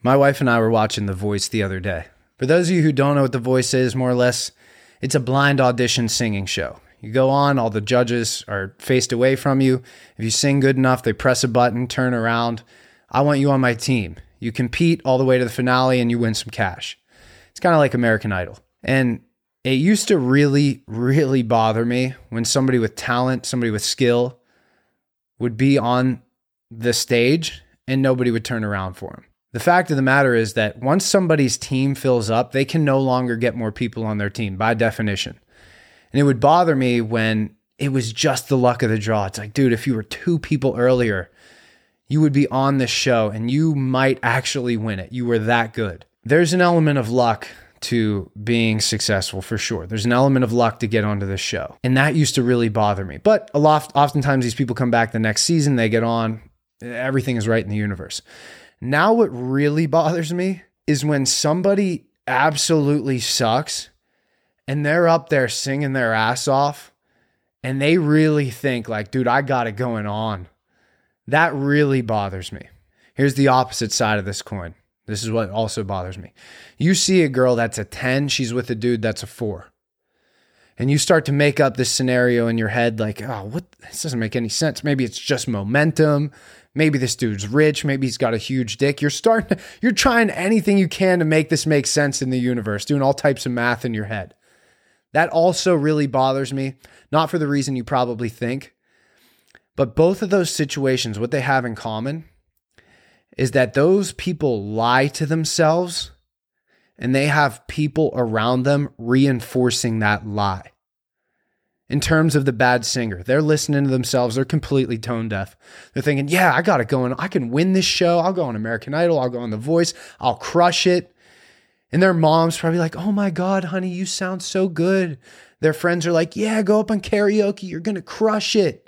My wife and I were watching The Voice the other day. For those of you who don't know what The Voice is, more or less, it's a blind audition singing show. You go on, all the judges are faced away from you. If you sing good enough, they press a button, turn around. I want you on my team. You compete all the way to the finale and you win some cash. It's kind of like American Idol. And it used to really, really bother me when somebody with talent, somebody with skill would be on the stage and nobody would turn around for him. The fact of the matter is that once somebody's team fills up, they can no longer get more people on their team by definition. And it would bother me when it was just the luck of the draw. It's like, dude, if you were two people earlier, you would be on this show and you might actually win it. You were that good. There's an element of luck to being successful for sure. There's an element of luck to get onto this show. And that used to really bother me. But a lot oftentimes these people come back the next season, they get on, everything is right in the universe. Now, what really bothers me is when somebody absolutely sucks and they're up there singing their ass off and they really think, like, dude, I got it going on. That really bothers me. Here's the opposite side of this coin. This is what also bothers me. You see a girl that's a 10, she's with a dude that's a 4. And you start to make up this scenario in your head like, oh, what? This doesn't make any sense. Maybe it's just momentum. Maybe this dude's rich. Maybe he's got a huge dick. You're starting, you're trying anything you can to make this make sense in the universe, doing all types of math in your head. That also really bothers me, not for the reason you probably think, but both of those situations, what they have in common is that those people lie to themselves and they have people around them reinforcing that lie in terms of the bad singer. They're listening to themselves. They're completely tone deaf. They're thinking, yeah, I got it going. I can win this show. I'll go on American Idol. I'll go on The Voice. I'll crush it. And their mom's probably like, oh my God, honey, you sound so good. Their friends are like, yeah, go up on karaoke. You're going to crush it.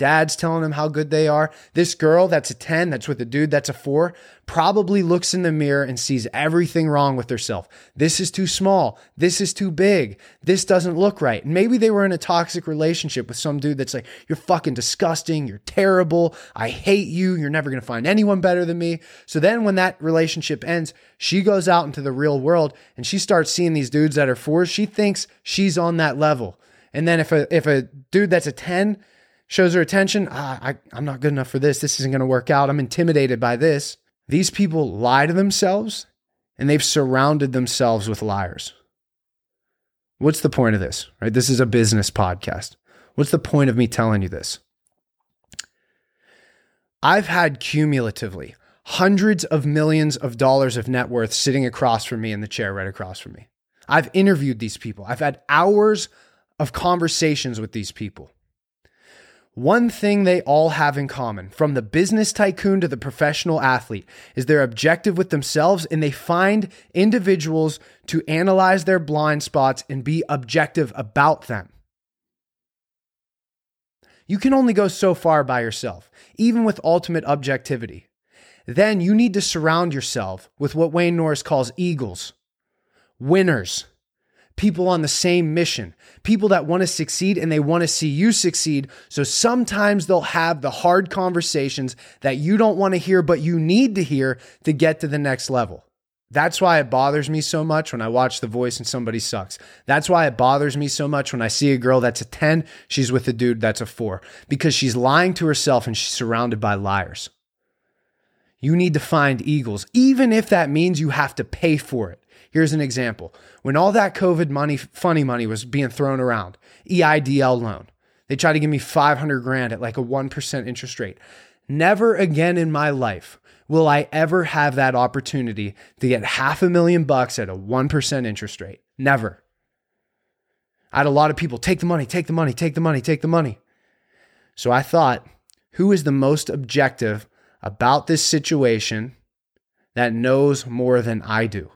Dad's telling them how good they are. This girl that's a 10, that's with a dude that's a 4, probably looks in the mirror and sees everything wrong with herself. This is too small. This is too big. This doesn't look right. Maybe they were in a toxic relationship with some dude that's like, you're fucking disgusting. You're terrible. I hate you. You're never going to find anyone better than me. So then when that relationship ends, she goes out into the real world and she starts seeing these dudes that are 4s. She thinks she's on that level. And then if a if a dude that's a 10 shows her attention. Ah, I, I'm not good enough for this. This isn't going to work out. I'm intimidated by this. These people lie to themselves and they've surrounded themselves with liars. What's the point of this? Right? This is a business podcast. What's the point of me telling you this? I've had cumulatively hundreds of millions of dollars of net worth sitting across from me in the chair right across from me. I've interviewed these people. I've had hours of conversations with these people. One thing they all have in common, from the business tycoon to the professional athlete, is their objective with themselves and they find individuals to analyze their blind spots and be objective about them. You can only go so far by yourself, even with ultimate objectivity. Then you need to surround yourself with what Wayne Norris calls eagles, winners people on the same mission, people that want to succeed and they want to see you succeed. So sometimes they'll have the hard conversations that you don't want to hear, but you need to hear to get to the next level. That's why it bothers me so much when I watch The Voice and somebody sucks. That's why it bothers me so much when I see a girl that's a 10, she's with a dude that's a 4, because she's lying to herself and she's surrounded by liars. You need to find eagles, even if that means you have to pay for it. Here's an example. When all that COVID money, funny money was being thrown around, EIDL loan, they tried to give me 500 grand at like a 1% interest rate. Never again in my life will I ever have that opportunity to get half a million bucks at a 1% interest rate. Never. I had a lot of people take the money, take the money, take the money, take the money. So I thought, who is the most objective about this situation that knows more than I do?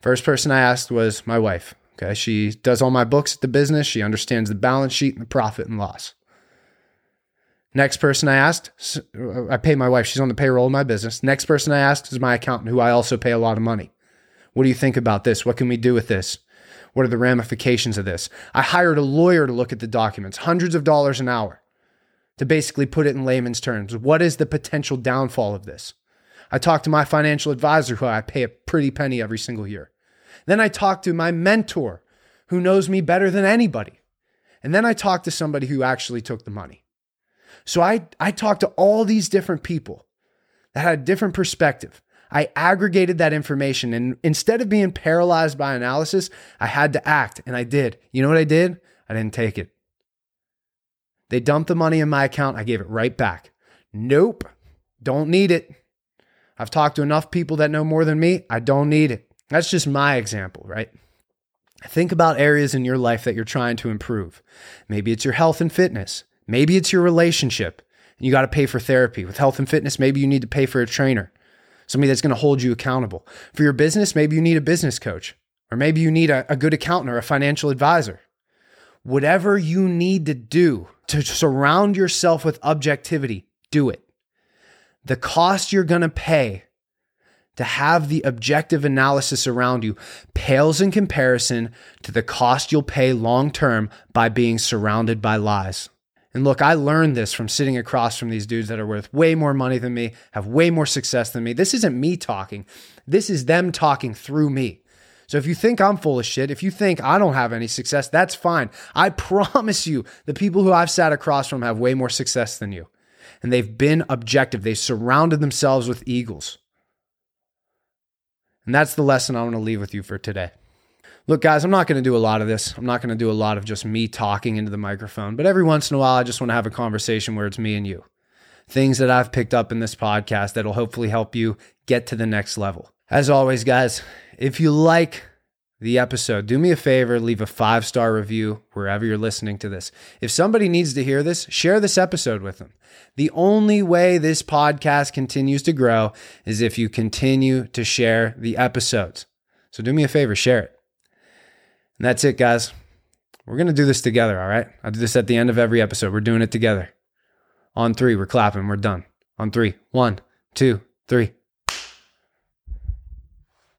First person I asked was my wife. Okay. She does all my books at the business. She understands the balance sheet and the profit and loss. Next person I asked, I pay my wife. She's on the payroll of my business. Next person I asked is my accountant, who I also pay a lot of money. What do you think about this? What can we do with this? What are the ramifications of this? I hired a lawyer to look at the documents, hundreds of dollars an hour, to basically put it in layman's terms. What is the potential downfall of this? I talk to my financial advisor, who I pay a pretty penny every single year. Then I talk to my mentor, who knows me better than anybody. And then I talk to somebody who actually took the money. So I, I talked to all these different people that had a different perspective. I aggregated that information and instead of being paralyzed by analysis, I had to act and I did. You know what I did? I didn't take it. They dumped the money in my account. I gave it right back. Nope. Don't need it. I've talked to enough people that know more than me. I don't need it. That's just my example, right? Think about areas in your life that you're trying to improve. Maybe it's your health and fitness. Maybe it's your relationship. You got to pay for therapy. With health and fitness, maybe you need to pay for a trainer, somebody that's going to hold you accountable. For your business, maybe you need a business coach, or maybe you need a, a good accountant or a financial advisor. Whatever you need to do to surround yourself with objectivity, do it. The cost you're going to pay to have the objective analysis around you pales in comparison to the cost you'll pay long term by being surrounded by lies. And look, I learned this from sitting across from these dudes that are worth way more money than me, have way more success than me. This isn't me talking. This is them talking through me. So if you think I'm full of shit, if you think I don't have any success, that's fine. I promise you, the people who I've sat across from have way more success than you. And they've been objective. They've surrounded themselves with eagles. And that's the lesson I want to leave with you for today. Look, guys, I'm not going to do a lot of this. I'm not going to do a lot of just me talking into the microphone, but every once in a while, I just want to have a conversation where it's me and you. Things that I've picked up in this podcast that'll hopefully help you get to the next level. As always, guys, if you like the episode, do me a favor, leave a five star review wherever you're listening to this. If somebody needs to hear this, share this episode with them. The only way this podcast continues to grow is if you continue to share the episodes. So do me a favor, share it. And that's it, guys. We're going to do this together, all right? I do this at the end of every episode. We're doing it together. On three, we're clapping. We're done. On three. One, two, three.